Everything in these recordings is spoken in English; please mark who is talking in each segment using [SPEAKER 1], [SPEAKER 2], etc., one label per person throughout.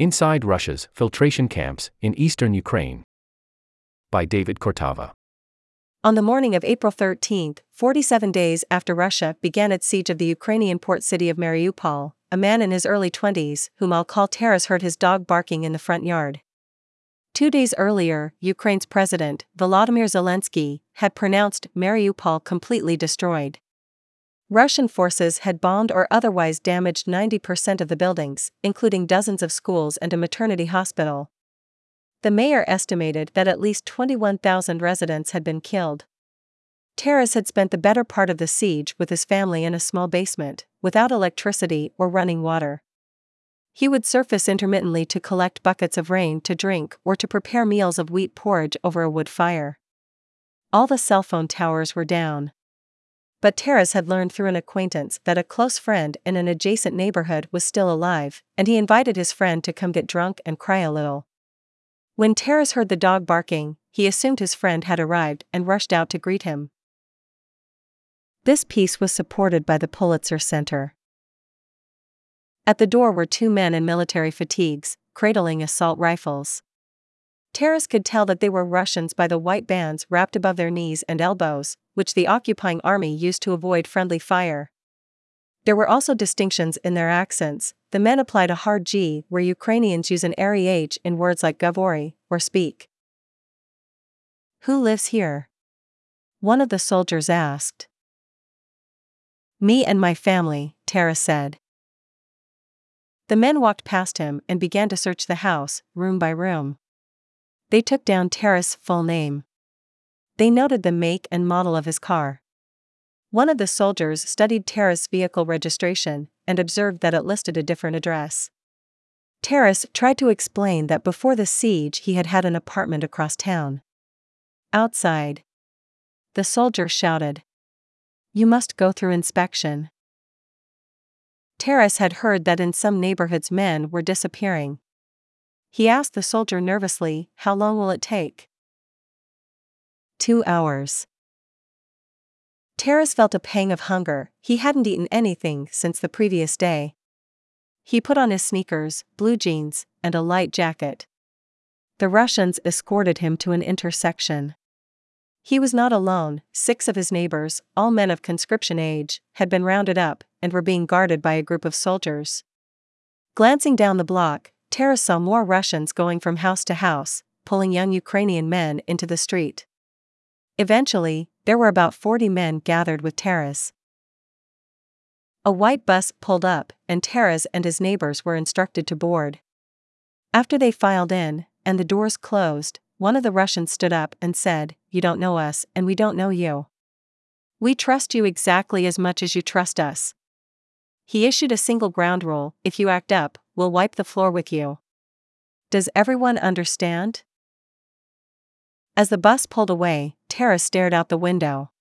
[SPEAKER 1] Inside Russia's Filtration Camps in Eastern Ukraine. By David Kortava.
[SPEAKER 2] On the morning of April 13, 47 days after Russia began its siege of the Ukrainian port city of Mariupol, a man in his early 20s, whom I'll call Taras, heard his dog barking in the front yard. Two days earlier, Ukraine's president, Volodymyr Zelensky, had pronounced Mariupol completely destroyed. Russian forces had bombed or otherwise damaged 90% of the buildings, including dozens of schools and a maternity hospital. The mayor estimated that at least 21,000 residents had been killed. Taras had spent the better part of the siege with his family in a small basement, without electricity or running water. He would surface intermittently to collect buckets of rain to drink or to prepare meals of wheat porridge over a wood fire. All the cell phone towers were down. But Taras had learned through an acquaintance that a close friend in an adjacent neighborhood was still alive, and he invited his friend to come get drunk and cry a little. When Taras heard the dog barking, he assumed his friend had arrived and rushed out to greet him. This piece was supported by the Pulitzer Center. At the door were two men in military fatigues, cradling assault rifles. Taras could tell that they were Russians by the white bands wrapped above their knees and elbows, which the occupying army used to avoid friendly fire. There were also distinctions in their accents. The men applied a hard G where Ukrainians use an airy H in words like govori, or speak. Who lives here? One of the soldiers asked. Me and my family, Taras said. The men walked past him and began to search the house, room by room. They took down Taras' full name. They noted the make and model of his car. One of the soldiers studied Taras' vehicle registration and observed that it listed a different address. Taras tried to explain that before the siege he had had an apartment across town. Outside. The soldier shouted. You must go through inspection. Taras had heard that in some neighborhoods men were disappearing. He asked the soldier nervously, How long will it take? Two hours. Taras felt a pang of hunger, he hadn't eaten anything since the previous day. He put on his sneakers, blue jeans, and a light jacket. The Russians escorted him to an intersection. He was not alone, six of his neighbors, all men of conscription age, had been rounded up and were being guarded by a group of soldiers. Glancing down the block, Taras saw more Russians going from house to house, pulling young Ukrainian men into the street. Eventually, there were about 40 men gathered with Taras. A white bus pulled up, and Taras and his neighbors were instructed to board. After they filed in, and the doors closed, one of the Russians stood up and said, You don't know us, and we don't know you. We trust you exactly as much as you trust us. He issued a single ground rule if you act up, we'll wipe the floor with you. Does everyone understand? As the bus pulled away, Taras stared out the window.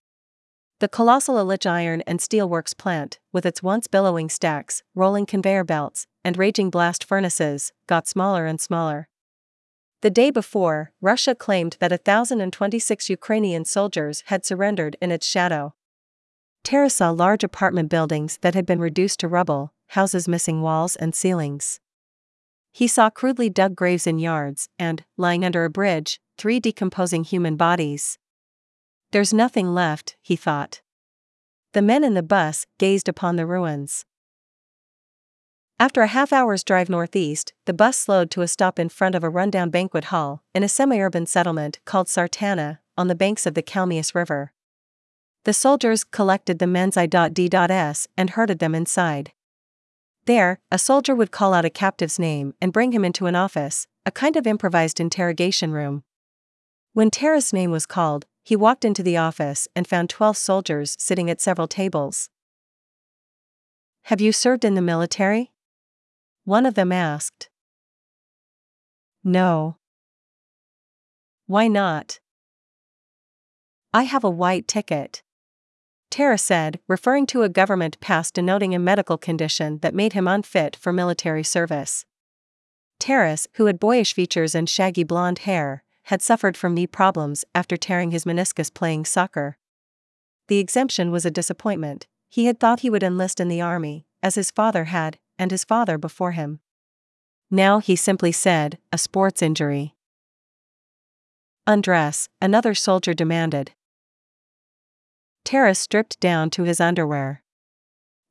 [SPEAKER 2] The colossal Illich iron and steelworks plant, with its once billowing stacks, rolling conveyor belts, and raging blast furnaces, got smaller and smaller. The day before, Russia claimed that 1,026 Ukrainian soldiers had surrendered in its shadow. Taras saw large apartment buildings that had been reduced to rubble, houses missing walls and ceilings. He saw crudely dug graves in yards, and, lying under a bridge, three decomposing human bodies. There's nothing left, he thought. The men in the bus gazed upon the ruins. After a half hour's drive northeast, the bus slowed to a stop in front of a rundown banquet hall in a semi urban settlement called Sartana, on the banks of the Kalmius River. The soldiers collected the men's I.D.S and herded them inside. There, a soldier would call out a captive's name and bring him into an office, a kind of improvised interrogation room. When Taras' name was called, he walked into the office and found 12 soldiers sitting at several tables. Have you served in the military? One of them asked. No. Why not? I have a white ticket. Taras said, referring to a government pass denoting a medical condition that made him unfit for military service. Taras, who had boyish features and shaggy blonde hair, had suffered from knee problems after tearing his meniscus playing soccer. The exemption was a disappointment, he had thought he would enlist in the army, as his father had, and his father before him. Now he simply said, a sports injury. Undress, another soldier demanded. Taras stripped down to his underwear.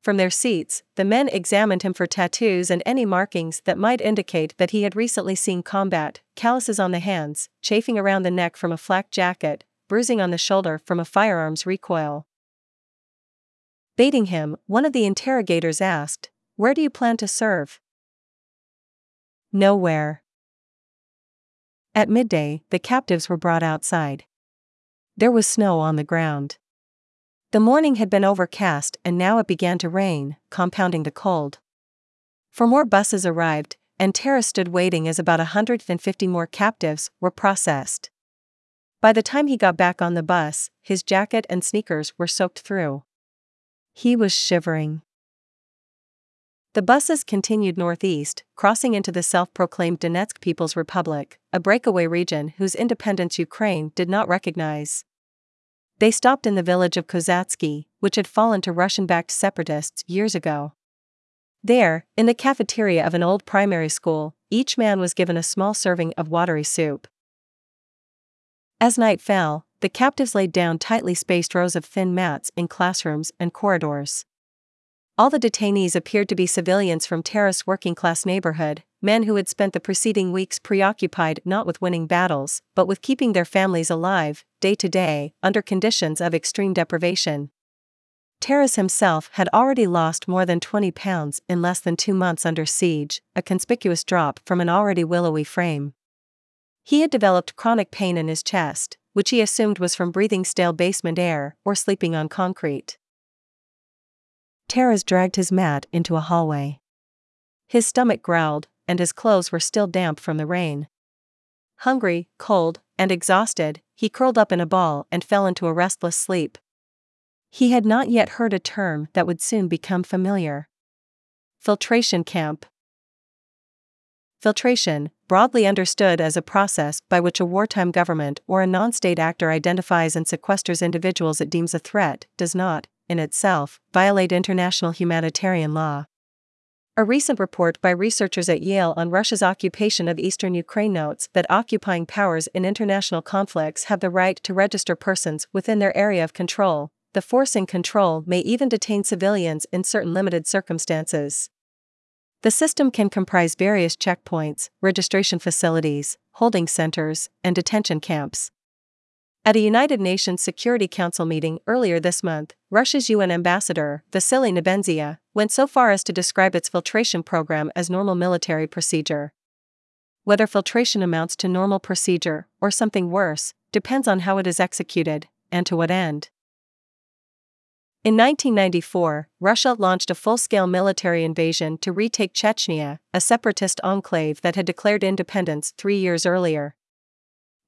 [SPEAKER 2] From their seats, the men examined him for tattoos and any markings that might indicate that he had recently seen combat calluses on the hands, chafing around the neck from a flak jacket, bruising on the shoulder from a firearm's recoil. Baiting him, one of the interrogators asked, Where do you plan to serve? Nowhere. At midday, the captives were brought outside. There was snow on the ground. The morning had been overcast and now it began to rain, compounding the cold. Four more buses arrived, and Taras stood waiting as about 150 more captives were processed. By the time he got back on the bus, his jacket and sneakers were soaked through. He was shivering. The buses continued northeast, crossing into the self proclaimed Donetsk People's Republic, a breakaway region whose independence Ukraine did not recognize. They stopped in the village of Kozatsky, which had fallen to Russian backed separatists years ago. There, in the cafeteria of an old primary school, each man was given a small serving of watery soup. As night fell, the captives laid down tightly spaced rows of thin mats in classrooms and corridors. All the detainees appeared to be civilians from Taras' working class neighborhood, men who had spent the preceding weeks preoccupied not with winning battles, but with keeping their families alive, day to day, under conditions of extreme deprivation. Taras himself had already lost more than 20 pounds in less than two months under siege, a conspicuous drop from an already willowy frame. He had developed chronic pain in his chest, which he assumed was from breathing stale basement air or sleeping on concrete. Taras dragged his mat into a hallway. His stomach growled, and his clothes were still damp from the rain. Hungry, cold, and exhausted, he curled up in a ball and fell into a restless sleep. He had not yet heard a term that would soon become familiar. Filtration camp. Filtration, broadly understood as a process by which a wartime government or a non state actor identifies and sequesters individuals it deems a threat, does not, in itself, violate international humanitarian law. A recent report by researchers at Yale on Russia's occupation of eastern Ukraine notes that occupying powers in international conflicts have the right to register persons within their area of control. The force in control may even detain civilians in certain limited circumstances. The system can comprise various checkpoints, registration facilities, holding centers, and detention camps. At a United Nations Security Council meeting earlier this month, Russia's UN ambassador, Vasily Nebenzia, went so far as to describe its filtration program as normal military procedure. Whether filtration amounts to normal procedure or something worse depends on how it is executed and to what end. In 1994, Russia launched a full scale military invasion to retake Chechnya, a separatist enclave that had declared independence three years earlier.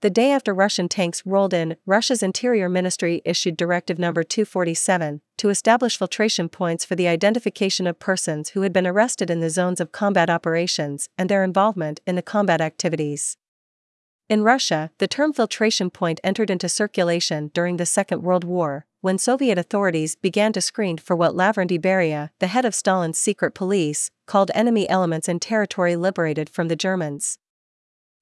[SPEAKER 2] The day after Russian tanks rolled in, Russia's Interior Ministry issued Directive No. 247 to establish filtration points for the identification of persons who had been arrested in the zones of combat operations and their involvement in the combat activities. In Russia, the term filtration point entered into circulation during the Second World War, when Soviet authorities began to screen for what Lavrentiy Beria, the head of Stalin's secret police, called enemy elements in territory liberated from the Germans.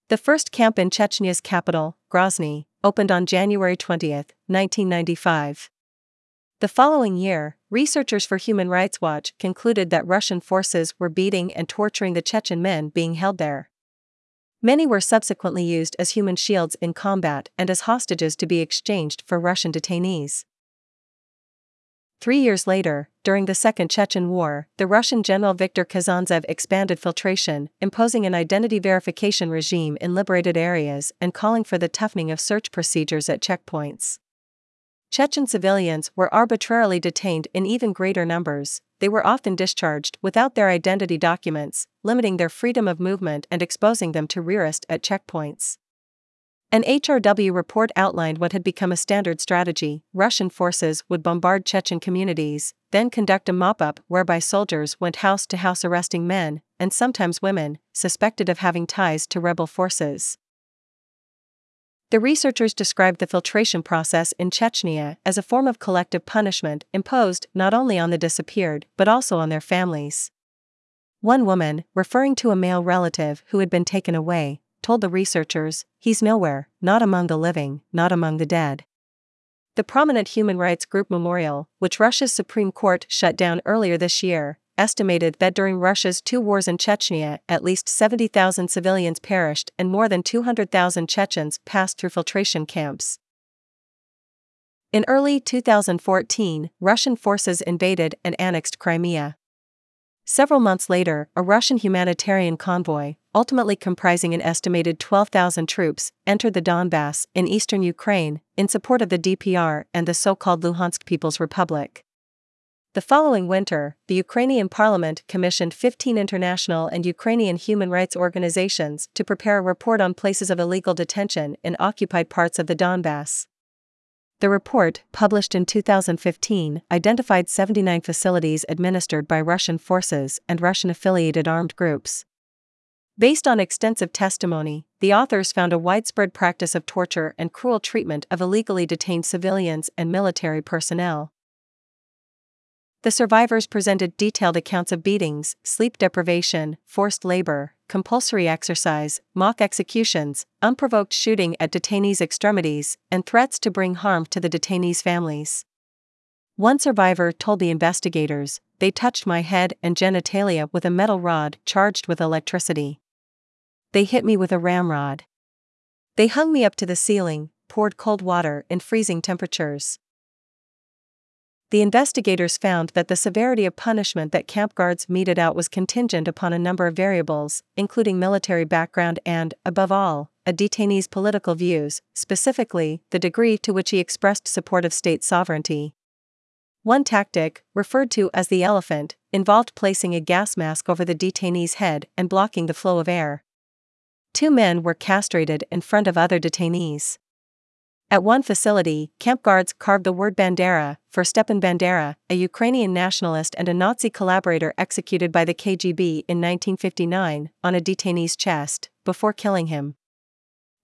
[SPEAKER 2] The first camp in Chechnya's capital, Grozny, opened on January 20, 1995. The following year, researchers for Human Rights Watch concluded that Russian forces were beating and torturing the Chechen men being held there. Many were subsequently used as human shields in combat and as hostages to be exchanged for Russian detainees. Three years later, during the Second Chechen War, the Russian General Viktor Kazantsev expanded filtration, imposing an identity verification regime in liberated areas and calling for the toughening of search procedures at checkpoints. Chechen civilians were arbitrarily detained in even greater numbers, they were often discharged without their identity documents, limiting their freedom of movement and exposing them to rearrest at checkpoints. An HRW report outlined what had become a standard strategy Russian forces would bombard Chechen communities, then conduct a mop up whereby soldiers went house to house arresting men, and sometimes women, suspected of having ties to rebel forces. The researchers described the filtration process in Chechnya as a form of collective punishment imposed not only on the disappeared but also on their families. One woman, referring to a male relative who had been taken away, told the researchers, He's nowhere, not among the living, not among the dead. The prominent human rights group Memorial, which Russia's Supreme Court shut down earlier this year, estimated that during Russia's two wars in Chechnya, at least 70,000 civilians perished and more than 200,000 Chechens passed through filtration camps. In early 2014, Russian forces invaded and annexed Crimea. Several months later, a Russian humanitarian convoy, ultimately comprising an estimated 12,000 troops, entered the Donbass in eastern Ukraine in support of the DPR and the so called Luhansk People's Republic. The following winter, the Ukrainian parliament commissioned 15 international and Ukrainian human rights organizations to prepare a report on places of illegal detention in occupied parts of the Donbass. The report, published in 2015, identified 79 facilities administered by Russian forces and Russian affiliated armed groups. Based on extensive testimony, the authors found a widespread practice of torture and cruel treatment of illegally detained civilians and military personnel. The survivors presented detailed accounts of beatings, sleep deprivation, forced labor, compulsory exercise, mock executions, unprovoked shooting at detainees' extremities, and threats to bring harm to the detainees' families. One survivor told the investigators, they touched my head and genitalia with a metal rod charged with electricity. They hit me with a ramrod. They hung me up to the ceiling, poured cold water in freezing temperatures the investigators found that the severity of punishment that camp guards meted out was contingent upon a number of variables, including military background and, above all, a detainee's political views, specifically, the degree to which he expressed support of state sovereignty. One tactic, referred to as the elephant, involved placing a gas mask over the detainee's head and blocking the flow of air. Two men were castrated in front of other detainees. At one facility, camp guards carved the word Bandera for Stepan Bandera, a Ukrainian nationalist and a Nazi collaborator executed by the KGB in 1959, on a detainee's chest, before killing him.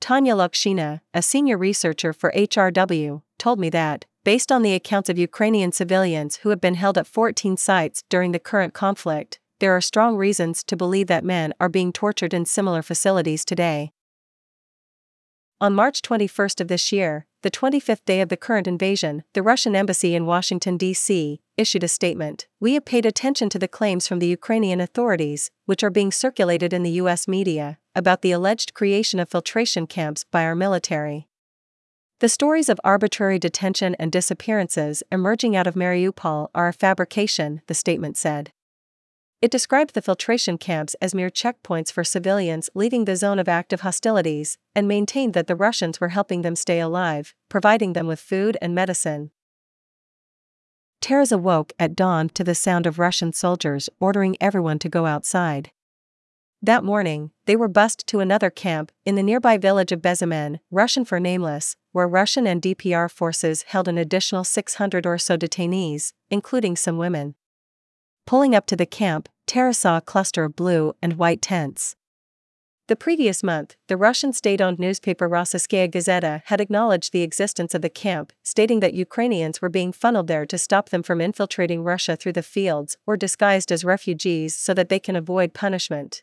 [SPEAKER 2] Tanya Lokshina, a senior researcher for HRW, told me that, based on the accounts of Ukrainian civilians who have been held at 14 sites during the current conflict, there are strong reasons to believe that men are being tortured in similar facilities today. On March 21 of this year, the 25th day of the current invasion, the Russian embassy in Washington, D.C., issued a statement. We have paid attention to the claims from the Ukrainian authorities, which are being circulated in the U.S. media, about the alleged creation of filtration camps by our military. The stories of arbitrary detention and disappearances emerging out of Mariupol are a fabrication, the statement said. It described the filtration camps as mere checkpoints for civilians leaving the zone of active hostilities, and maintained that the Russians were helping them stay alive, providing them with food and medicine. Taras awoke at dawn to the sound of Russian soldiers ordering everyone to go outside. That morning, they were bussed to another camp in the nearby village of Bezimenne, Russian for nameless, where Russian and DPR forces held an additional 600 or so detainees, including some women. Pulling up to the camp, Taras saw a cluster of blue and white tents. The previous month, the Russian state owned newspaper Rossiyskaya Gazeta had acknowledged the existence of the camp, stating that Ukrainians were being funneled there to stop them from infiltrating Russia through the fields or disguised as refugees so that they can avoid punishment.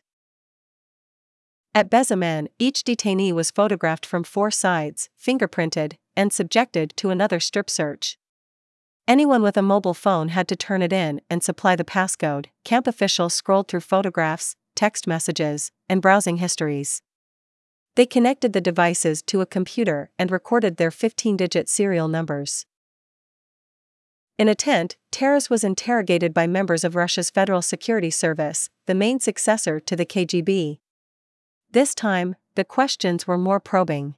[SPEAKER 2] At Bezimenne, each detainee was photographed from four sides, fingerprinted, and subjected to another strip search. Anyone with a mobile phone had to turn it in and supply the passcode. Camp officials scrolled through photographs, text messages, and browsing histories. They connected the devices to a computer and recorded their 15 digit serial numbers. In a tent, Taras was interrogated by members of Russia's Federal Security Service, the main successor to the KGB. This time, the questions were more probing.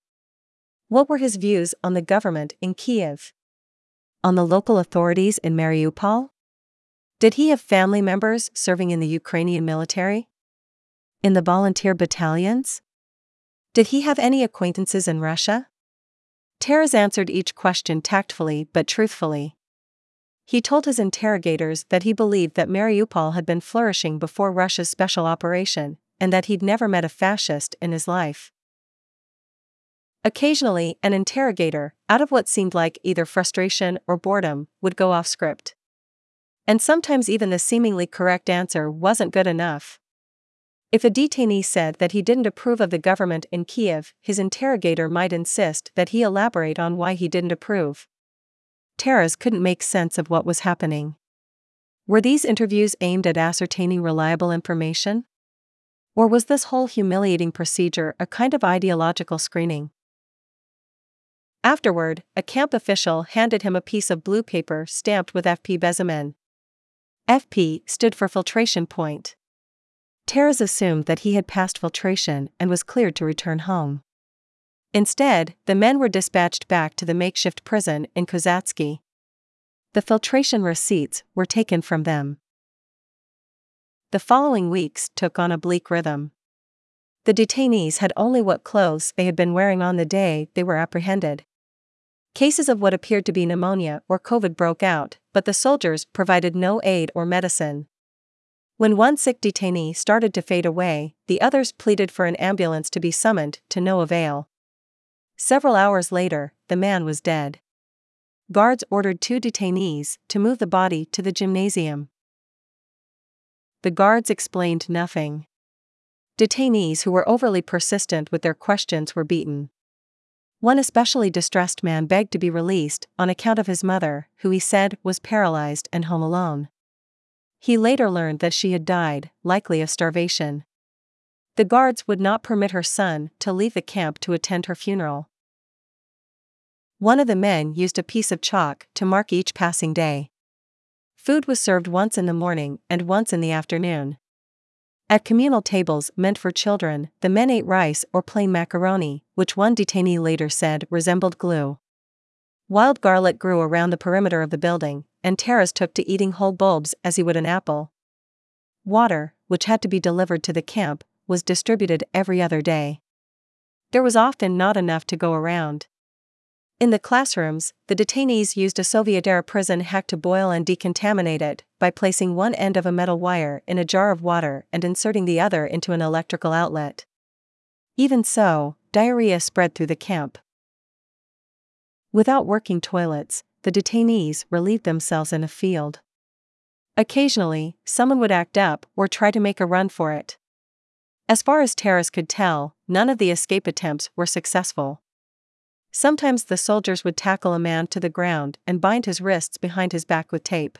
[SPEAKER 2] What were his views on the government in Kiev? On the local authorities in Mariupol? Did he have family members serving in the Ukrainian military? In the volunteer battalions? Did he have any acquaintances in Russia? Taras answered each question tactfully but truthfully. He told his interrogators that he believed that Mariupol had been flourishing before Russia's special operation, and that he'd never met a fascist in his life. Occasionally, an interrogator, out of what seemed like either frustration or boredom, would go off script. And sometimes even the seemingly correct answer wasn't good enough. If a detainee said that he didn't approve of the government in Kiev, his interrogator might insist that he elaborate on why he didn't approve. Taras couldn't make sense of what was happening. Were these interviews aimed at ascertaining reliable information? Or was this whole humiliating procedure a kind of ideological screening? Afterward, a camp official handed him a piece of blue paper stamped with FP Bezimenne. FP stood for filtration point. Taras assumed that he had passed filtration and was cleared to return home. Instead, the men were dispatched back to the makeshift prison in Kozatsky. The filtration receipts were taken from them. The following weeks took on a bleak rhythm. The detainees had only what clothes they had been wearing on the day they were apprehended. Cases of what appeared to be pneumonia or COVID broke out, but the soldiers provided no aid or medicine. When one sick detainee started to fade away, the others pleaded for an ambulance to be summoned, to no avail. Several hours later, the man was dead. Guards ordered two detainees to move the body to the gymnasium. The guards explained nothing. Detainees who were overly persistent with their questions were beaten. One especially distressed man begged to be released on account of his mother, who he said was paralyzed and home alone. He later learned that she had died, likely of starvation. The guards would not permit her son to leave the camp to attend her funeral. One of the men used a piece of chalk to mark each passing day. Food was served once in the morning and once in the afternoon. At communal tables meant for children, the men ate rice or plain macaroni, which one detainee later said resembled glue. Wild garlic grew around the perimeter of the building, and Taras took to eating whole bulbs as he would an apple. Water, which had to be delivered to the camp, was distributed every other day. There was often not enough to go around. In the classrooms, the detainees used a Soviet era prison hack to boil and decontaminate it by placing one end of a metal wire in a jar of water and inserting the other into an electrical outlet. Even so, diarrhea spread through the camp. Without working toilets, the detainees relieved themselves in a field. Occasionally, someone would act up or try to make a run for it. As far as Taras could tell, none of the escape attempts were successful. Sometimes the soldiers would tackle a man to the ground and bind his wrists behind his back with tape.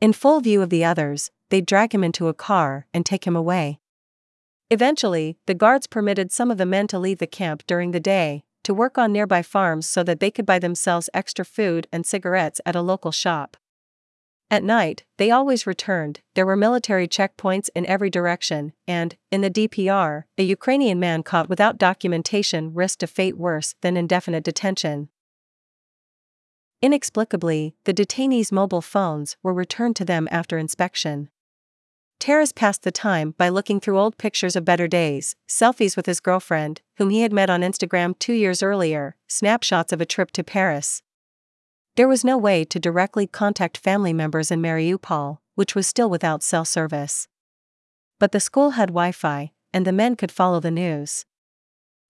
[SPEAKER 2] In full view of the others, they'd drag him into a car and take him away. Eventually, the guards permitted some of the men to leave the camp during the day, to work on nearby farms so that they could buy themselves extra food and cigarettes at a local shop. At night, they always returned, there were military checkpoints in every direction, and, in the DPR, a Ukrainian man caught without documentation risked a fate worse than indefinite detention. Inexplicably, the detainees' mobile phones were returned to them after inspection. Taras passed the time by looking through old pictures of better days, selfies with his girlfriend, whom he had met on Instagram two years earlier, snapshots of a trip to Paris. There was no way to directly contact family members in Mariupol, which was still without cell service. But the school had Wi Fi, and the men could follow the news.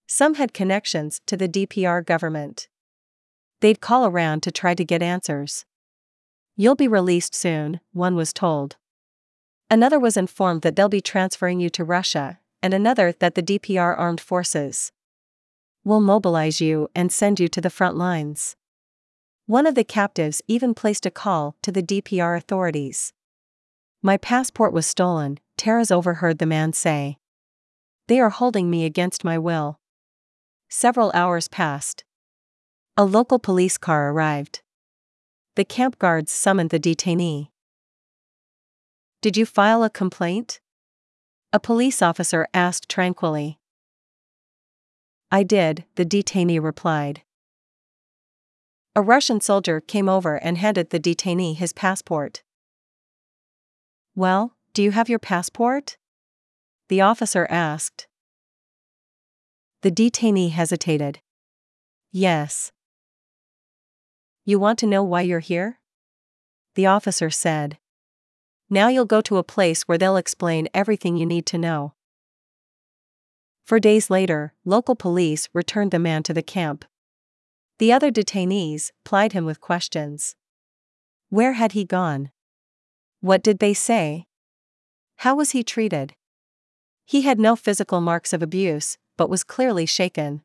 [SPEAKER 2] Some had connections to the DPR government. They'd call around to try to get answers. You'll be released soon, one was told. Another was informed that they'll be transferring you to Russia, and another that the DPR armed forces will mobilize you and send you to the front lines. One of the captives even placed a call to the DPR authorities. My passport was stolen, Taras overheard the man say. They are holding me against my will. Several hours passed. A local police car arrived. The camp guards summoned the detainee. Did you file a complaint? A police officer asked tranquilly. I did, the detainee replied. A Russian soldier came over and handed the detainee his passport. Well, do you have your passport? The officer asked. The detainee hesitated. Yes. You want to know why you're here? The officer said. Now you'll go to a place where they'll explain everything you need to know. Four days later, local police returned the man to the camp. The other detainees plied him with questions. Where had he gone? What did they say? How was he treated? He had no physical marks of abuse, but was clearly shaken.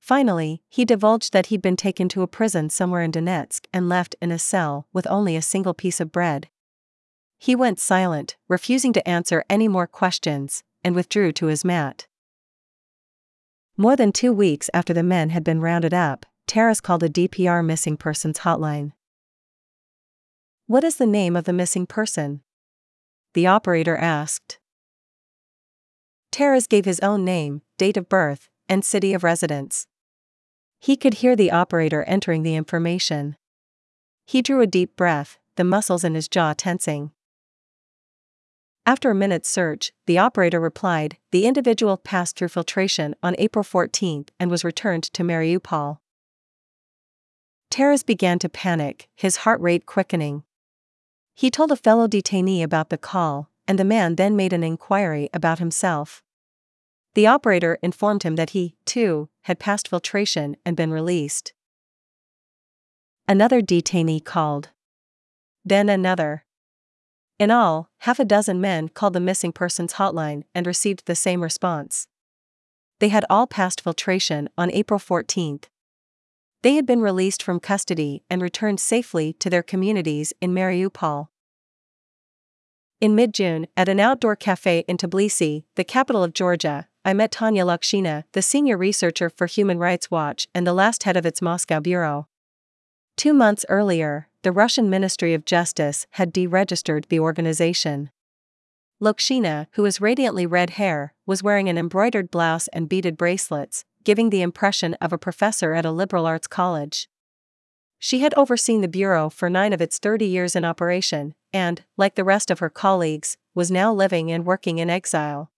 [SPEAKER 2] Finally, he divulged that he'd been taken to a prison somewhere in Donetsk and left in a cell with only a single piece of bread. He went silent, refusing to answer any more questions, and withdrew to his mat. More than two weeks after the men had been rounded up, Taras called a DPR missing persons hotline. What is the name of the missing person? The operator asked. Taras gave his own name, date of birth, and city of residence. He could hear the operator entering the information. He drew a deep breath, the muscles in his jaw tensing. After a minute's search, the operator replied, the individual passed through filtration on April 14 and was returned to Mariupol. Taras began to panic, his heart rate quickening. He told a fellow detainee about the call, and the man then made an inquiry about himself. The operator informed him that he, too, had passed filtration and been released. Another detainee called. Then another. In all, half a dozen men called the missing persons hotline and received the same response. They had all passed filtration on April 14. They had been released from custody and returned safely to their communities in Mariupol. In mid June, at an outdoor cafe in Tbilisi, the capital of Georgia, I met Tanya Lokshina, the senior researcher for Human Rights Watch and the last head of its Moscow bureau. Two months earlier, the Russian Ministry of Justice had deregistered the organization. Lokshina, who has radiantly red hair, was wearing an embroidered blouse and beaded bracelets, giving the impression of a professor at a liberal arts college. She had overseen the Bureau for nine of its 30 years in operation, and, like the rest of her colleagues, was now living and working in exile.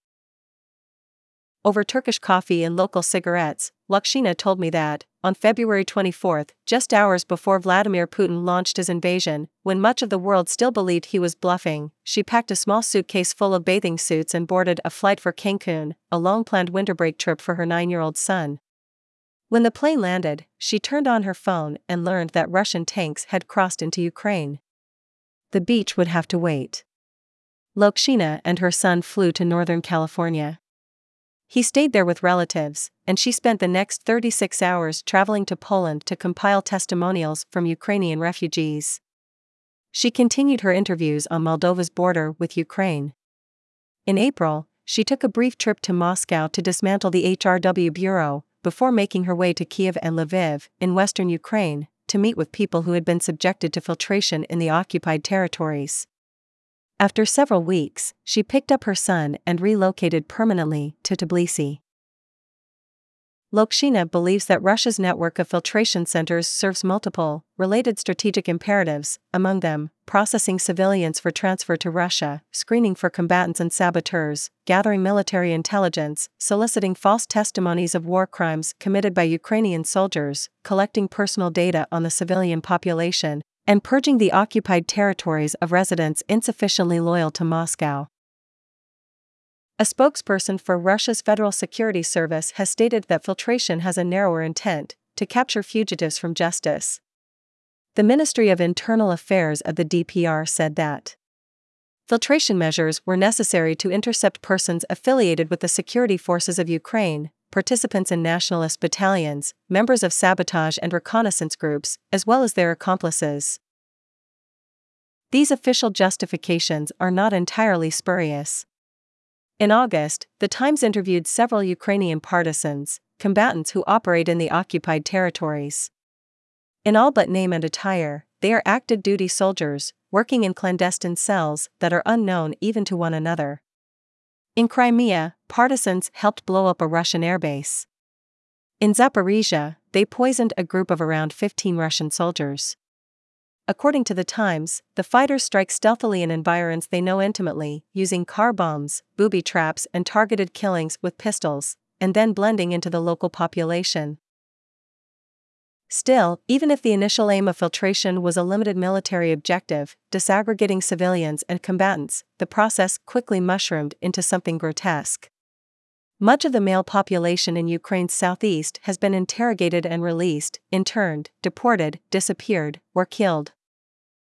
[SPEAKER 2] Over Turkish coffee and local cigarettes, Lokshina told me that, on February 24, just hours before Vladimir Putin launched his invasion, when much of the world still believed he was bluffing, she packed a small suitcase full of bathing suits and boarded a flight for Cancun, a long planned winter break trip for her nine year old son. When the plane landed, she turned on her phone and learned that Russian tanks had crossed into Ukraine. The beach would have to wait. Lokshina and her son flew to Northern California. He stayed there with relatives, and she spent the next 36 hours traveling to Poland to compile testimonials from Ukrainian refugees. She continued her interviews on Moldova's border with Ukraine. In April, she took a brief trip to Moscow to dismantle the HRW Bureau, before making her way to Kiev and Lviv, in western Ukraine, to meet with people who had been subjected to filtration in the occupied territories. After several weeks, she picked up her son and relocated permanently to Tbilisi. Lokshina believes that Russia's network of filtration centers serves multiple, related strategic imperatives, among them, processing civilians for transfer to Russia, screening for combatants and saboteurs, gathering military intelligence, soliciting false testimonies of war crimes committed by Ukrainian soldiers, collecting personal data on the civilian population, and purging the occupied territories of residents insufficiently loyal to Moscow. A spokesperson for Russia's Federal Security Service has stated that filtration has a narrower intent to capture fugitives from justice. The Ministry of Internal Affairs of the DPR said that filtration measures were necessary to intercept persons affiliated with the security forces of Ukraine, participants in nationalist battalions, members of sabotage and reconnaissance groups, as well as their accomplices. These official justifications are not entirely spurious. In August, The Times interviewed several Ukrainian partisans, combatants who operate in the occupied territories. In all but name and attire, they are active duty soldiers, working in clandestine cells that are unknown even to one another. In Crimea, partisans helped blow up a Russian airbase. In Zaporizhia, they poisoned a group of around 15 Russian soldiers. According to the Times, the fighters strike stealthily in environs they know intimately, using car bombs, booby traps, and targeted killings with pistols, and then blending into the local population. Still, even if the initial aim of filtration was a limited military objective, disaggregating civilians and combatants, the process quickly mushroomed into something grotesque. Much of the male population in Ukraine's southeast has been interrogated and released, interned, deported, disappeared, or killed.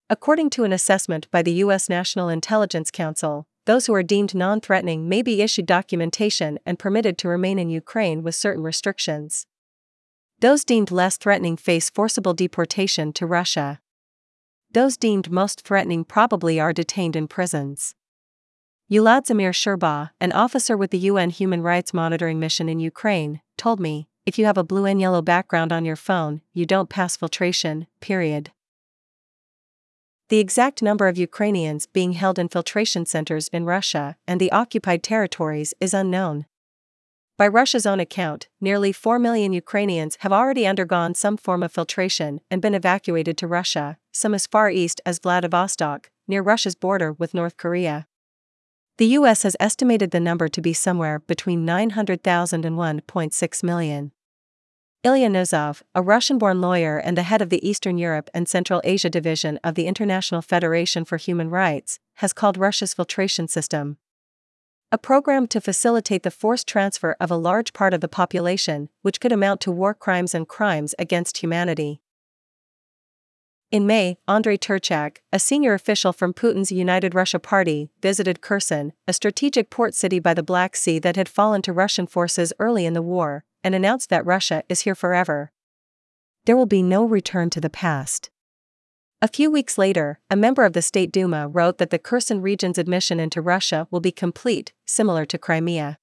[SPEAKER 2] According to an assessment by the U.S. National Intelligence Council, those who are deemed non threatening may be issued documentation and permitted to remain in Ukraine with certain restrictions. Those deemed less threatening face forcible deportation to Russia. Those deemed most threatening probably are detained in prisons. Uladzimir Sherba, an officer with the UN Human Rights Monitoring Mission in Ukraine, told me if you have a blue and yellow background on your phone, you don't pass filtration, period. The exact number of Ukrainians being held in filtration centers in Russia and the occupied territories is unknown. By Russia's own account, nearly 4 million Ukrainians have already undergone some form of filtration and been evacuated to Russia, some as far east as Vladivostok, near Russia's border with North Korea. The U.S. has estimated the number to be somewhere between 900,000 and 1.6 million. Ilya Nuzov, a Russian born lawyer and the head of the Eastern Europe and Central Asia division of the International Federation for Human Rights, has called Russia's filtration system a program to facilitate the forced transfer of a large part of the population, which could amount to war crimes and crimes against humanity. In May, Andrei Turchak, a senior official from Putin's United Russia Party, visited Kherson, a strategic port city by the Black Sea that had fallen to Russian forces early in the war, and announced that Russia is here forever. There will be no return to the past. A few weeks later, a member of the State Duma wrote that the Kherson region's admission into Russia will be complete, similar to Crimea.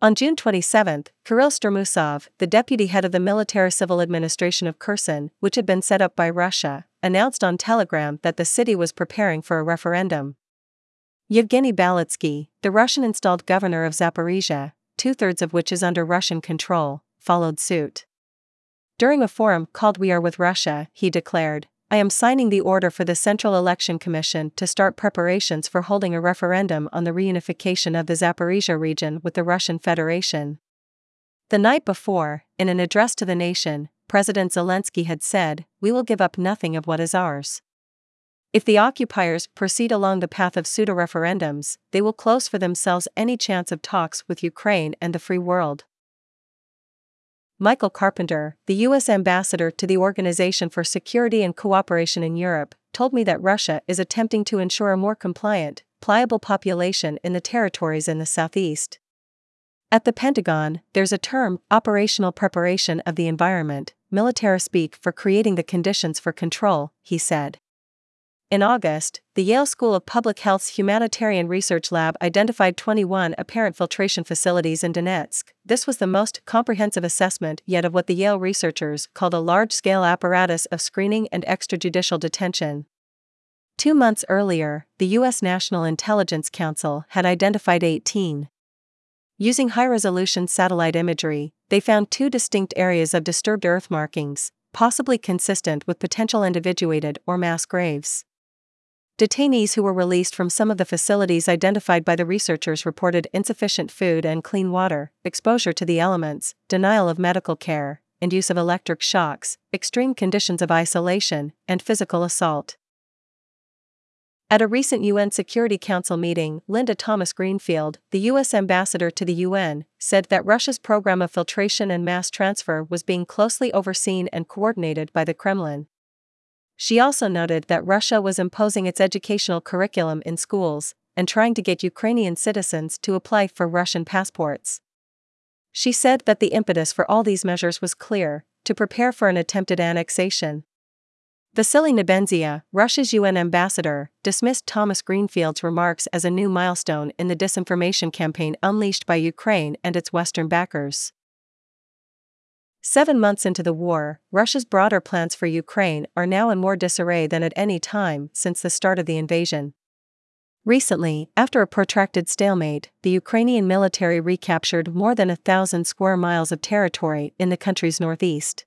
[SPEAKER 2] On June 27, Kirill Stremousov, the deputy head of the military civil administration of Kherson, which had been set up by Russia, announced on Telegram that the city was preparing for a referendum. Yevgeny Balitsky, the Russian installed governor of Zaporizhia, two thirds of which is under Russian control, followed suit. During a forum called We Are with Russia, he declared, I am signing the order for the Central Election Commission to start preparations for holding a referendum on the reunification of the Zaporizhia region with the Russian Federation. The night before, in an address to the nation, President Zelensky had said, We will give up nothing of what is ours. If the occupiers proceed along the path of pseudo referendums, they will close for themselves any chance of talks with Ukraine and the free world. Michael Carpenter, the U.S. ambassador to the Organization for Security and Cooperation in Europe, told me that Russia is attempting to ensure a more compliant, pliable population in the territories in the southeast. At the Pentagon, there's a term, operational preparation of the environment, military speak for creating the conditions for control, he said. In August, the Yale School of Public Health's Humanitarian Research Lab identified 21 apparent filtration facilities in Donetsk. This was the most comprehensive assessment yet of what the Yale researchers called a large scale apparatus of screening and extrajudicial detention. Two months earlier, the U.S. National Intelligence Council had identified 18. Using high resolution satellite imagery, they found two distinct areas of disturbed earth markings, possibly consistent with potential individuated or mass graves. Detainees who were released from some of the facilities identified by the researchers reported insufficient food and clean water, exposure to the elements, denial of medical care, and use of electric shocks, extreme conditions of isolation, and physical assault. At a recent UN Security Council meeting, Linda Thomas Greenfield, the U.S. ambassador to the UN, said that Russia's program of filtration and mass transfer was being closely overseen and coordinated by the Kremlin. She also noted that Russia was imposing its educational curriculum in schools and trying to get Ukrainian citizens to apply for Russian passports. She said that the impetus for all these measures was clear to prepare for an attempted annexation. Vasily Nebenzia, Russia's UN ambassador, dismissed Thomas Greenfield's remarks as a new milestone in the disinformation campaign unleashed by Ukraine and its Western backers. Seven months into the war, Russia's broader plans for Ukraine are now in more disarray than at any time since the start of the invasion. Recently, after a protracted stalemate, the Ukrainian military recaptured more than a thousand square miles of territory in the country's northeast.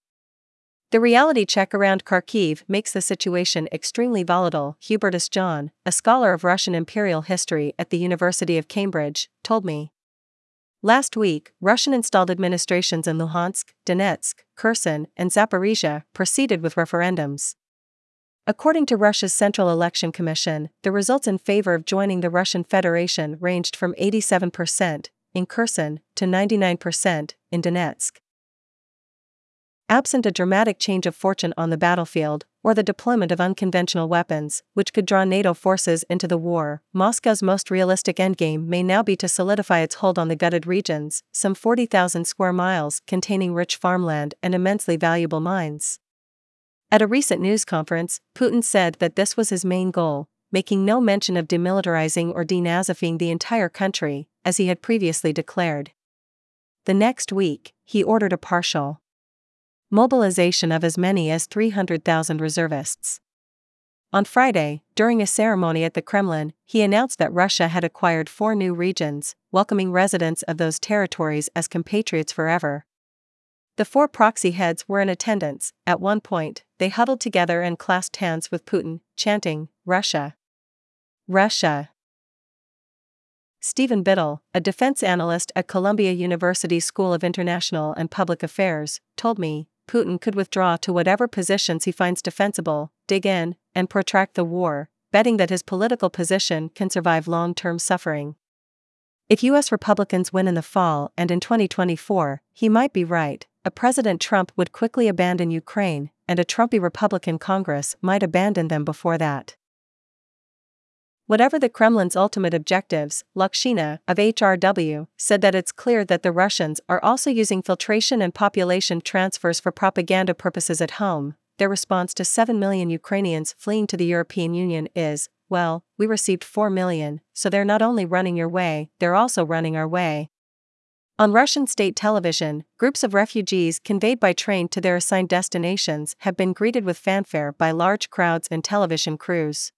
[SPEAKER 2] The reality check around Kharkiv makes the situation extremely volatile, Hubertus Jahn, a scholar of Russian imperial history at the University of Cambridge, told me. Last week, Russian installed administrations in Luhansk, Donetsk, Kherson, and Zaporizhia proceeded with referendums. According to Russia's Central Election Commission, the results in favor of joining the Russian Federation ranged from 87% in Kherson to 99% in Donetsk. Absent a dramatic change of fortune on the battlefield, or the deployment of unconventional weapons, which could draw NATO forces into the war, Moscow's most realistic endgame may now be to solidify its hold on the gutted regions, some 40,000 square miles containing rich farmland and immensely valuable mines. At a recent news conference, Putin said that this was his main goal, making no mention of demilitarizing or denazifying the entire country, as he had previously declared. The next week, he ordered a partial mobilization of as many as 300,000 reservists. On Friday, during a ceremony at the Kremlin, he announced that Russia had acquired four new regions, welcoming residents of those territories as compatriots forever. The four proxy heads were in attendance. At one point, they huddled together and clasped hands with Putin, chanting, Russia. Russia. Stephen Biddle, a defense analyst at Columbia University School of International and Public Affairs, told me Putin could withdraw to whatever positions he finds defensible, dig in, and protract the war, betting that his political position can survive long term suffering. If US Republicans win in the fall and in 2024, he might be right, a President Trump would quickly abandon Ukraine, and a Trumpy Republican Congress might abandon them before that. Whatever the Kremlin's ultimate objectives, Lokshina of HRW said that it's clear that the Russians are also using filtration and population transfers for propaganda purposes at home. Their response to 7 million Ukrainians fleeing to the European Union is, well, we received 4 million, so they're not only running your way, they're also running our way. On Russian state television, groups of refugees conveyed by train to their assigned destinations have been greeted with fanfare by large crowds and television crews.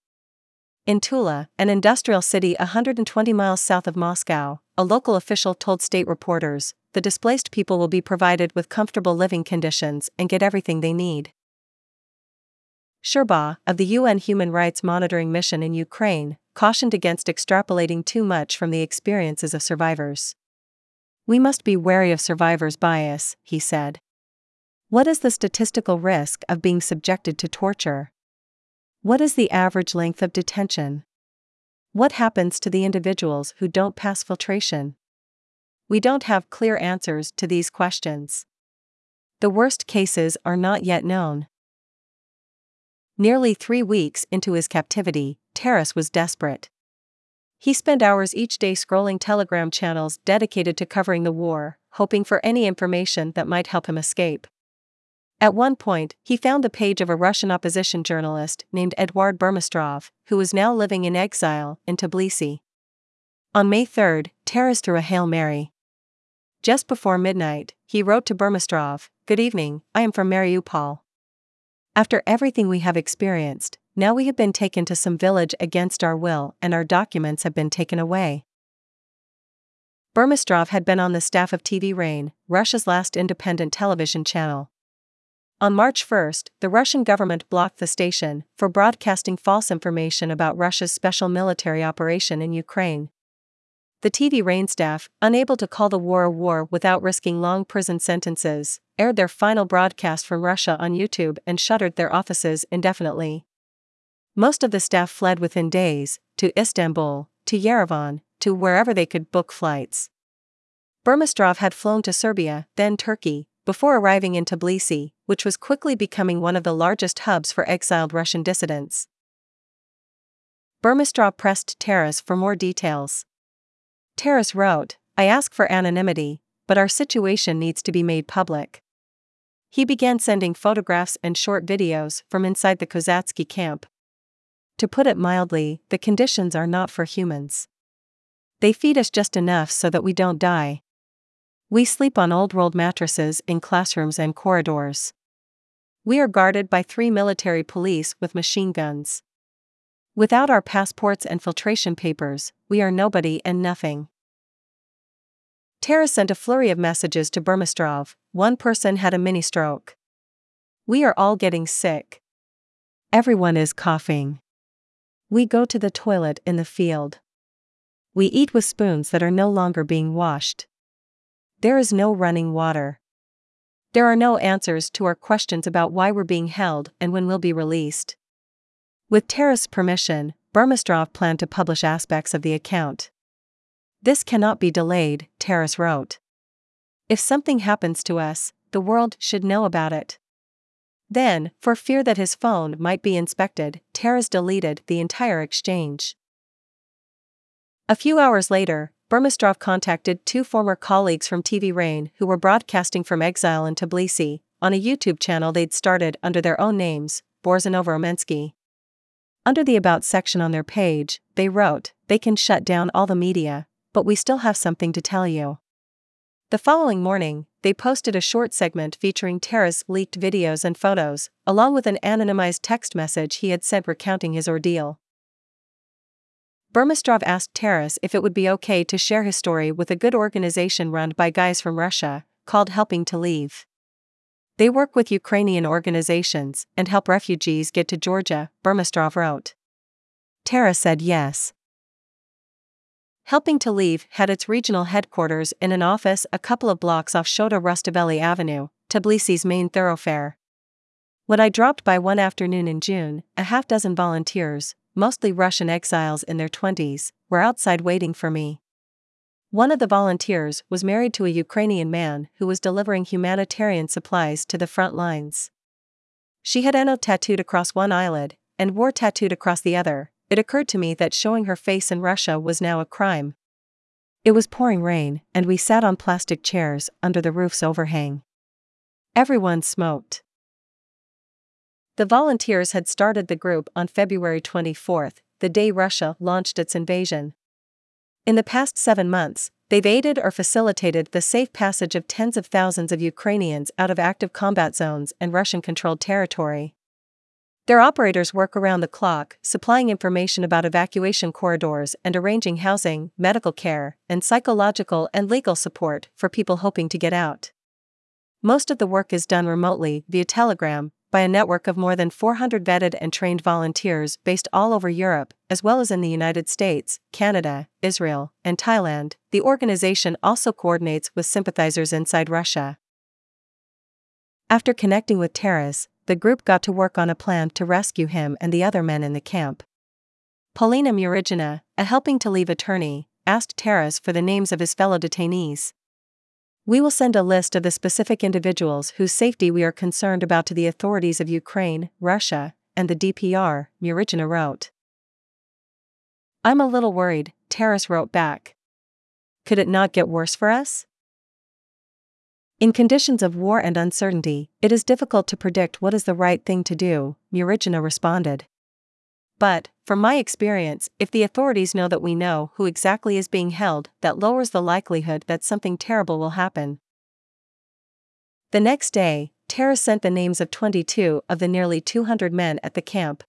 [SPEAKER 2] In Tula, an industrial city 120 miles south of Moscow, a local official told state reporters the displaced people will be provided with comfortable living conditions and get everything they need. Sherbaugh, of the UN Human Rights Monitoring Mission in Ukraine, cautioned against extrapolating too much from the experiences of survivors. We must be wary of survivors' bias, he said. What is the statistical risk of being subjected to torture? What is the average length of detention? What happens to the individuals who don't pass filtration? We don't have clear answers to these questions. The worst cases are not yet known. Nearly three weeks into his captivity, Taras was desperate. He spent hours each day scrolling Telegram channels dedicated to covering the war, hoping for any information that might help him escape. At one point, he found the page of a Russian opposition journalist named Eduard Burmistrov, who was now living in exile in Tbilisi. On May 3, Taras threw a Hail Mary. Just before midnight, he wrote to Burmistrov Good evening, I am from Mariupol. After everything we have experienced, now we have been taken to some village against our will and our documents have been taken away. Burmistrov had been on the staff of TV Rain, Russia's last independent television channel. On March 1, the Russian government blocked the station for broadcasting false information about Russia's special military operation in Ukraine. The TV Rain staff, unable to call the war a war without risking long prison sentences, aired their final broadcast from Russia on YouTube and shuttered their offices indefinitely. Most of the staff fled within days, to Istanbul, to Yerevan, to wherever they could book flights. Burmistrov had flown to Serbia, then Turkey, before arriving in Tbilisi, which was quickly becoming one of the largest hubs for exiled Russian dissidents. Burmistrov pressed Taras for more details. Taras wrote, I ask for anonymity, but our situation needs to be made public. He began sending photographs and short videos from inside the Kozatsky camp. To put it mildly, the conditions are not for humans. They feed us just enough so that we don't die. We sleep on old rolled mattresses in classrooms and corridors. We are guarded by three military police with machine guns. Without our passports and filtration papers, we are nobody and nothing. Tara sent a flurry of messages to Burmistrov, one person had a mini stroke. We are all getting sick. Everyone is coughing. We go to the toilet in the field. We eat with spoons that are no longer being washed. There is no running water. There are no answers to our questions about why we're being held and when we'll be released. With Taras' permission, Burmistrov planned to publish aspects of the account. This cannot be delayed, Taras wrote. If something happens to us, the world should know about it. Then, for fear that his phone might be inspected, Taras deleted the entire exchange. A few hours later, Burmistrov contacted two former colleagues from TV Rain who were broadcasting from exile in Tbilisi, on a YouTube channel they'd started under their own names, Borzunova Romensky. Under the About section on their page, they wrote, They can shut down all the media, but we still have something to tell you. The following morning, they posted a short segment featuring Taras' leaked videos and photos, along with an anonymized text message he had sent recounting his ordeal. Burmistrov asked Taras if it would be okay to share his story with a good organization run by guys from Russia, called Helping to Leave. They work with Ukrainian organizations and help refugees get to Georgia, Burmistrov wrote. Taras said yes. Helping to Leave had its regional headquarters in an office a couple of blocks off Shota Rustaveli Avenue, Tbilisi's main thoroughfare. When I dropped by one afternoon in June, a half dozen volunteers, mostly Russian exiles in their 20s, were outside waiting for me. One of the volunteers was married to a Ukrainian man who was delivering humanitarian supplies to the front lines. She had Eno tattooed across one eyelid and war tattooed across the other. It occurred to me that showing her face in Russia was now a crime. It was pouring rain, and we sat on plastic chairs under the roof's overhang. Everyone smoked. The volunteers had started the group on February 24, the day Russia launched its invasion. In the past seven months, they've aided or facilitated the safe passage of tens of thousands of Ukrainians out of active combat zones and Russian controlled territory. Their operators work around the clock, supplying information about evacuation corridors and arranging housing, medical care, and psychological and legal support for people hoping to get out. Most of the work is done remotely via Telegram, by a network of more than 400 vetted and trained volunteers based all over Europe, as well as in the United States, Canada, Israel, and Thailand. The organization also coordinates with sympathizers inside Russia. After connecting with Taras, the group got to work on a plan to rescue him and the other men in the camp. Polina Murigina, a helping to leave attorney, asked Taras for the names of his fellow detainees. We will send a list of the specific individuals whose safety we are concerned about to the authorities of Ukraine, Russia, and the DPR, Murigina wrote. I'm a little worried, Taras wrote back. Could it not get worse for us? In conditions of war and uncertainty, it is difficult to predict what is the right thing to do, Murigina responded. But, from my experience, if the authorities know that we know who exactly is being held, that lowers the likelihood that something terrible will happen. The next day, Taras sent the names of 22 of the nearly 200 men at the camp.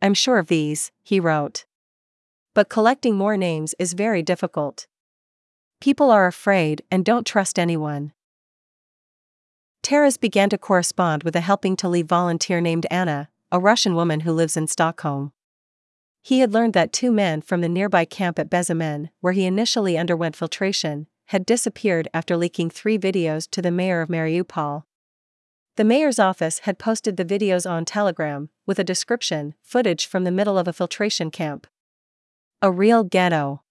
[SPEAKER 2] I'm sure of these, he wrote. But collecting more names is very difficult. People are afraid and don't trust anyone. Taras began to correspond with a helping to leave volunteer named Anna, a Russian woman who lives in Stockholm. He had learned that two men from the nearby camp at Bezimenne, where he initially underwent filtration, had disappeared after leaking three videos to the mayor of Mariupol. The mayor's office had posted the videos on Telegram, with a description footage from the middle of a filtration camp. A real ghetto.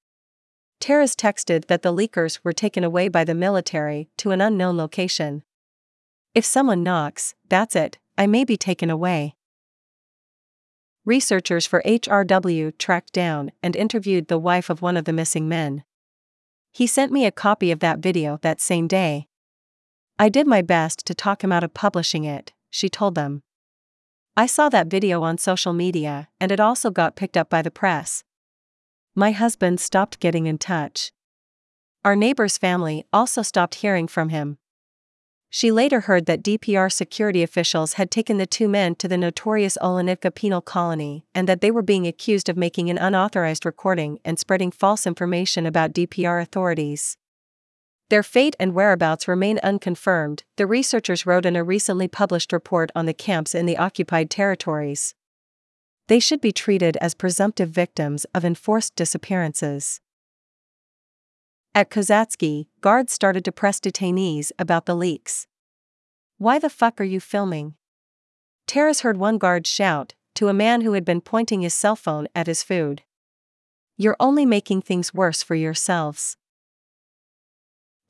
[SPEAKER 2] Taras texted that the leakers were taken away by the military to an unknown location. If someone knocks, that's it, I may be taken away researchers for HRW tracked down and interviewed the wife of one of the missing men. He sent me a copy of that video that same day. I did my best to talk him out of publishing it, she told them. I saw that video on social media, and it also got picked up by the press. My husband stopped getting in touch. Our neighbor's family also stopped hearing from him. She later heard that DPR security officials had taken the two men to the notorious Olenivka penal colony and that they were being accused of making an unauthorized recording and spreading false information about DPR authorities. Their fate and whereabouts remain unconfirmed, the researchers wrote in a recently published report on the camps in the occupied territories. They should be treated as presumptive victims of enforced disappearances. At Kozatsky, guards started to press detainees about the leaks. Why the fuck are you filming? Taras heard one guard shout, to a man who had been pointing his cell phone at his food. You're only making things worse for yourselves.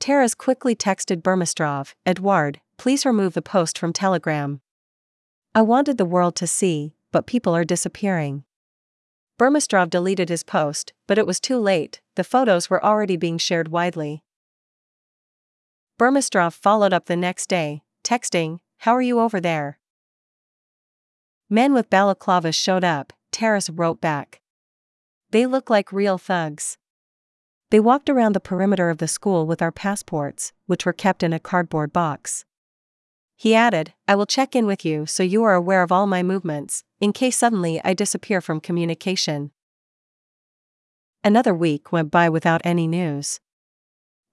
[SPEAKER 2] Taras quickly texted Burmistrov, Edward, please remove the post from Telegram. I wanted the world to see, but people are disappearing. Burmistrov deleted his post, but it was too late, the photos were already being shared widely. Burmistrov followed up the next day, texting, How are you over there? Men with balaclavas showed up, Taras wrote back. They look like real thugs. They walked around the perimeter of the school with our passports, which were kept in a cardboard box. He added, I will check in with you so you are aware of all my movements, in case suddenly I disappear from communication. Another week went by without any news.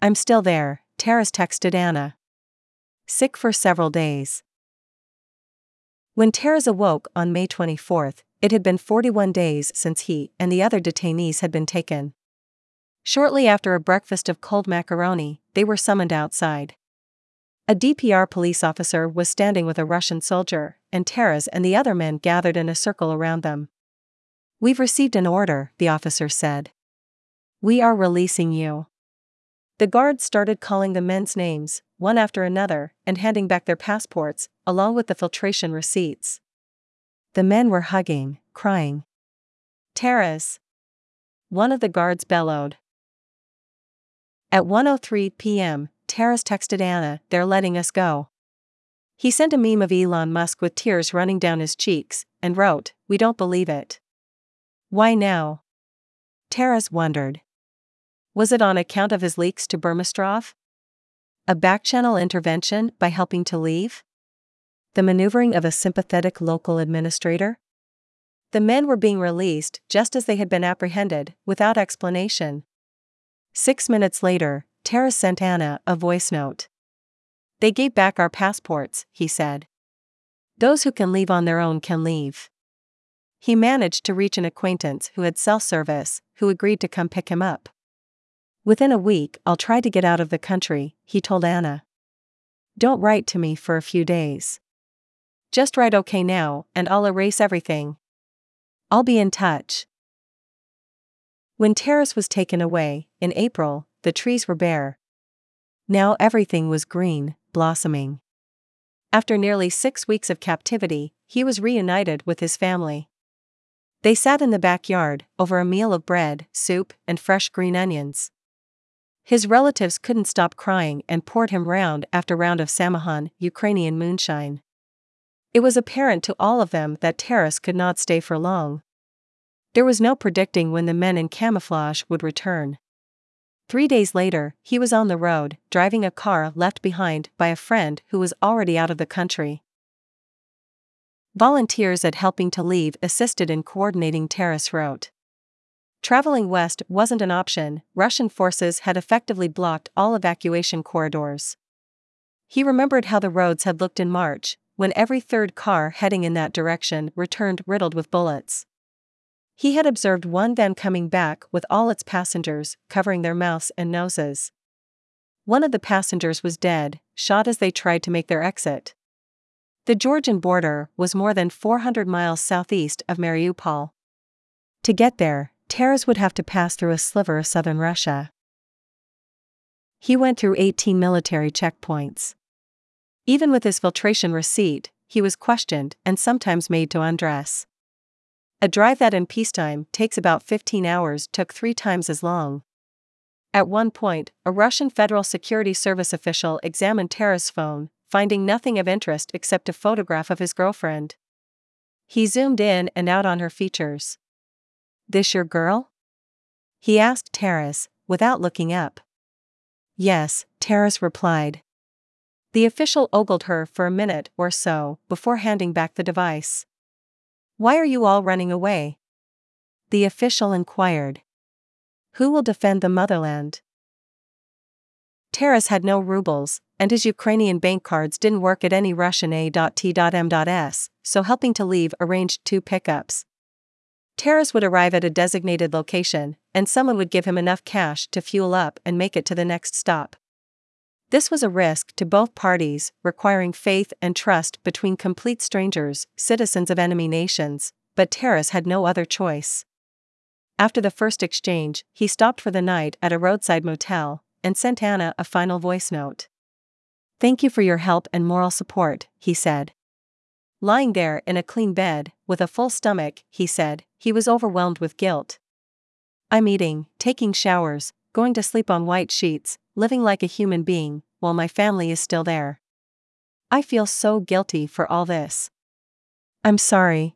[SPEAKER 2] I'm still there, Taras texted Anna. Sick for several days. When Taras awoke on May 24, it had been 41 days since he and the other detainees had been taken. Shortly after a breakfast of cold macaroni, they were summoned outside. A DPR police officer was standing with a Russian soldier, and Taras and the other men gathered in a circle around them. We've received an order, the officer said. We are releasing you. The guards started calling the men's names, one after another, and handing back their passports, along with the filtration receipts. The men were hugging, crying. Taras! One of the guards bellowed. At 1:03 p.m., Taras texted Anna, "They're letting us go." He sent a meme of Elon Musk with tears running down his cheeks and wrote, "We don't believe it." Why now? Taras wondered. Was it on account of his leaks to Burmistrov? A backchannel intervention by helping to leave? The maneuvering of a sympathetic local administrator? The men were being released just as they had been apprehended, without explanation. Six minutes later, Taras sent Anna a voice note. They gave back our passports, he said. Those who can leave on their own can leave. He managed to reach an acquaintance who had cell service, who agreed to come pick him up. Within a week, I'll try to get out of the country, he told Anna. Don't write to me for a few days. Just write okay now, and I'll erase everything. I'll be in touch. When Taras was taken away, in April, the trees were bare. Now everything was green, blossoming. After nearly six weeks of captivity, he was reunited with his family. They sat in the backyard, over a meal of bread, soup, and fresh green onions. His relatives couldn't stop crying and poured him round after round of samohon, Ukrainian moonshine. It was apparent to all of them that Taras could not stay for long. There was no predicting when the men in camouflage would return. Three days later, he was on the road, driving a car left behind by a friend who was already out of the country. Volunteers at Helping to Leave assisted in coordinating Taras route. Traveling west wasn't an option, Russian forces had effectively blocked all evacuation corridors. He remembered how the roads had looked in March, when every third car heading in that direction returned riddled with bullets. He had observed one van coming back with all its passengers covering their mouths and noses. One of the passengers was dead, shot as they tried to make their exit. The Georgian border was more than 400 miles southeast of Mariupol. To get there, Taras would have to pass through a sliver of southern Russia. He went through 18 military checkpoints. Even with his filtration receipt, he was questioned and sometimes made to undress. A drive that in peacetime takes about 15 hours took three times as long. At one point, a Russian Federal Security Service official examined Taras' phone, finding nothing of interest except a photograph of his girlfriend. He zoomed in and out on her features. This your girl? He asked Taras, without looking up. Yes, Taras replied. The official ogled her for a minute or so before handing back the device. Why are you all running away? The official inquired. Who will defend the motherland? Taras had no rubles, and his Ukrainian bank cards didn't work at any Russian A.T.M.S, so helping to leave arranged two pickups. Taras would arrive at a designated location, and someone would give him enough cash to fuel up and make it to the next stop. This was a risk to both parties, requiring faith and trust between complete strangers, citizens of enemy nations, but Taras had no other choice. After the first exchange, he stopped for the night at a roadside motel and sent Anna a final voice note. Thank you for your help and moral support, he said. Lying there in a clean bed, with a full stomach, he said, he was overwhelmed with guilt. I'm eating, taking showers, going to sleep on white sheets, living like a human being, while my family is still there. I feel so guilty for all this. I'm sorry.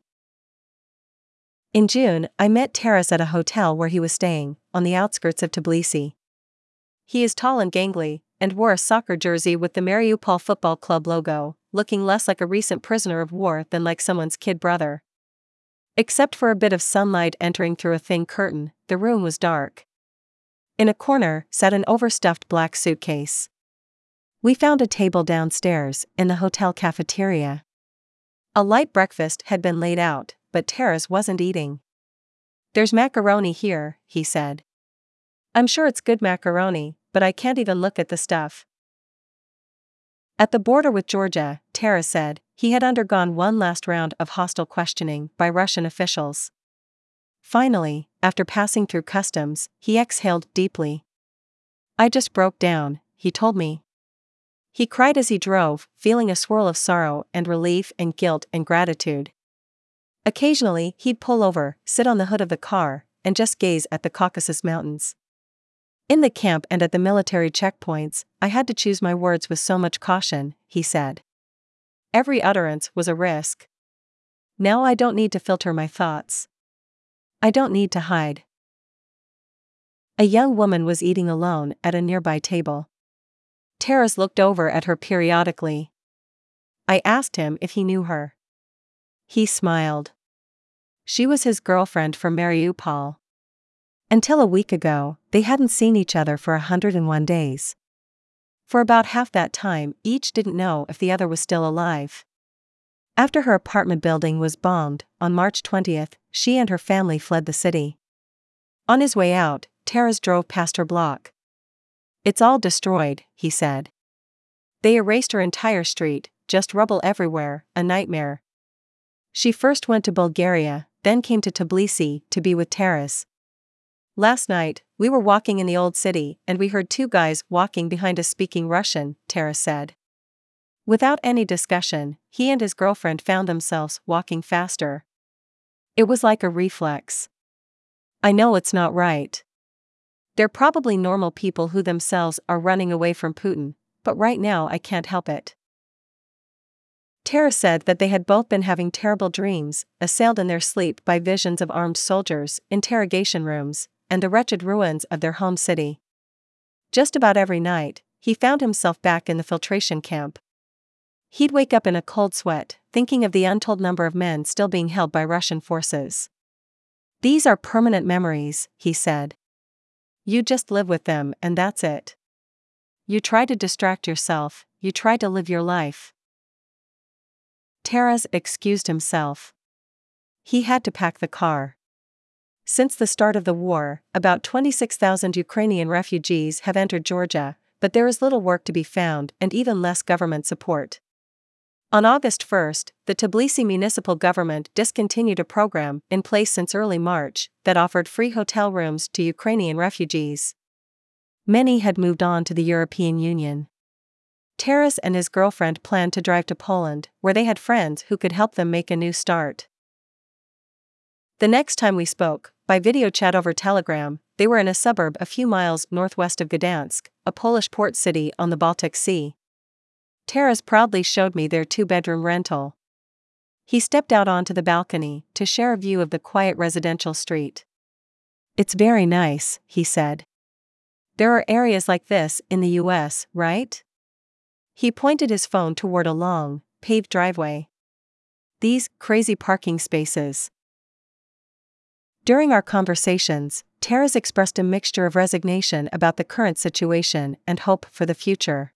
[SPEAKER 2] In June, I met Taras at a hotel where he was staying, on the outskirts of Tbilisi. He is tall and gangly, and wore a soccer jersey with the Mariupol Football Club logo, looking less like a recent prisoner of war than like someone's kid brother. Except for a bit of sunlight entering through a thin curtain, the room was dark. In a corner sat an overstuffed black suitcase. We found a table downstairs, in the hotel cafeteria. A light breakfast had been laid out, but Taras wasn't eating. There's macaroni here, he said. I'm sure it's good macaroni, but I can't even look at the stuff. At the border with Georgia, Taras said, he had undergone one last round of hostile questioning by Russian officials. Finally, after passing through customs, he exhaled deeply. I just broke down, he told me. He cried as he drove, feeling a swirl of sorrow and relief and guilt and gratitude. Occasionally, he'd pull over, sit on the hood of the car, and just gaze at the Caucasus Mountains. In the camp and at the military checkpoints, I had to choose my words with so much caution, he said. Every utterance was a risk. Now I don't need to filter my thoughts. I don't need to hide. A young woman was eating alone at a nearby table. Taras looked over at her periodically. I asked him if he knew her. He smiled. She was his girlfriend from Mariupol. Until a week ago, they hadn't seen each other for 101 days. For about half that time, each didn't know if the other was still alive. After her apartment building was bombed, on March 20th, she and her family fled the city. On his way out, Taras drove past her block. It's all destroyed, he said. They erased her entire street, just rubble everywhere, a nightmare. She first went to Bulgaria, then came to Tbilisi to be with Taras. Last night, we were walking in the old city and we heard two guys walking behind us speaking Russian, Taras said. Without any discussion, he and his girlfriend found themselves walking faster. It was like a reflex. I know it's not right. They're probably normal people who themselves are running away from Putin, but right now I can't help it. Tara said that they had both been having terrible dreams, assailed in their sleep by visions of armed soldiers, interrogation rooms, and the wretched ruins of their home city. Just about every night, he found himself back in the filtration camp. He'd wake up in a cold sweat, thinking of the untold number of men still being held by Russian forces. These are permanent memories, he said. You just live with them and that's it. You try to distract yourself, you try to live your life. Taras excused himself. He had to pack the car. Since the start of the war, about 26,000 Ukrainian refugees have entered Georgia, but there is little work to be found and even less government support. On August 1, the Tbilisi municipal government discontinued a program in place since early March that offered free hotel rooms to Ukrainian refugees. Many had moved on to the European Union. Taras and his girlfriend planned to drive to Poland, where they had friends who could help them make a new start. The next time we spoke, by video chat over Telegram, they were in a suburb a few miles northwest of Gdansk, a Polish port city on the Baltic Sea. Taras proudly showed me their two bedroom rental. He stepped out onto the balcony to share a view of the quiet residential street. It's very nice, he said. There are areas like this in the US, right? He pointed his phone toward a long, paved driveway. These crazy parking spaces. During our conversations, Taras expressed a mixture of resignation about the current situation and hope for the future.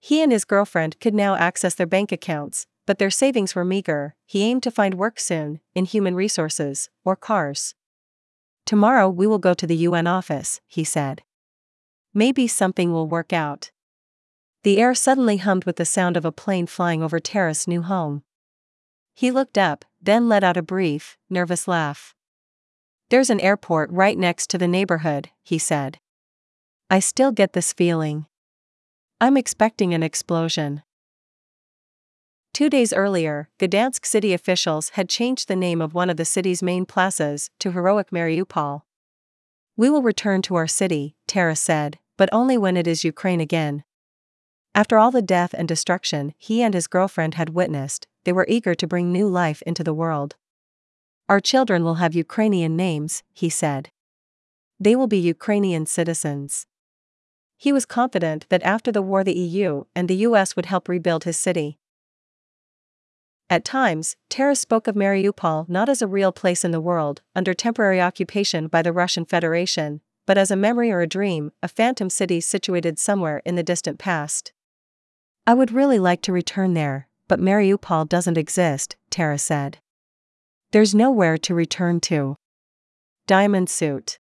[SPEAKER 2] He and his girlfriend could now access their bank accounts, but their savings were meager. He aimed to find work soon, in human resources, or cars. Tomorrow we will go to the UN office, he said. Maybe something will work out. The air suddenly hummed with the sound of a plane flying over Taras' new home. He looked up, then let out a brief, nervous laugh. There's an airport right next to the neighborhood, he said. I still get this feeling. I'm expecting an explosion. Two days earlier, Gdansk city officials had changed the name of one of the city's main plazas to Heroic Mariupol. We will return to our city, Tara said, but only when it is Ukraine again. After all the death and destruction he and his girlfriend had witnessed, they were eager to bring new life into the world. Our children will have Ukrainian names, he said. They will be Ukrainian citizens. He was confident that after the war the EU and the US would help rebuild his city. At times, Taras spoke of Mariupol not as a real place in the world, under temporary occupation by the Russian Federation, but as a memory or a dream, a phantom city situated somewhere in the distant past. I would really like to return there, but Mariupol doesn't exist, Taras said. There's nowhere to return to. Diamond suit.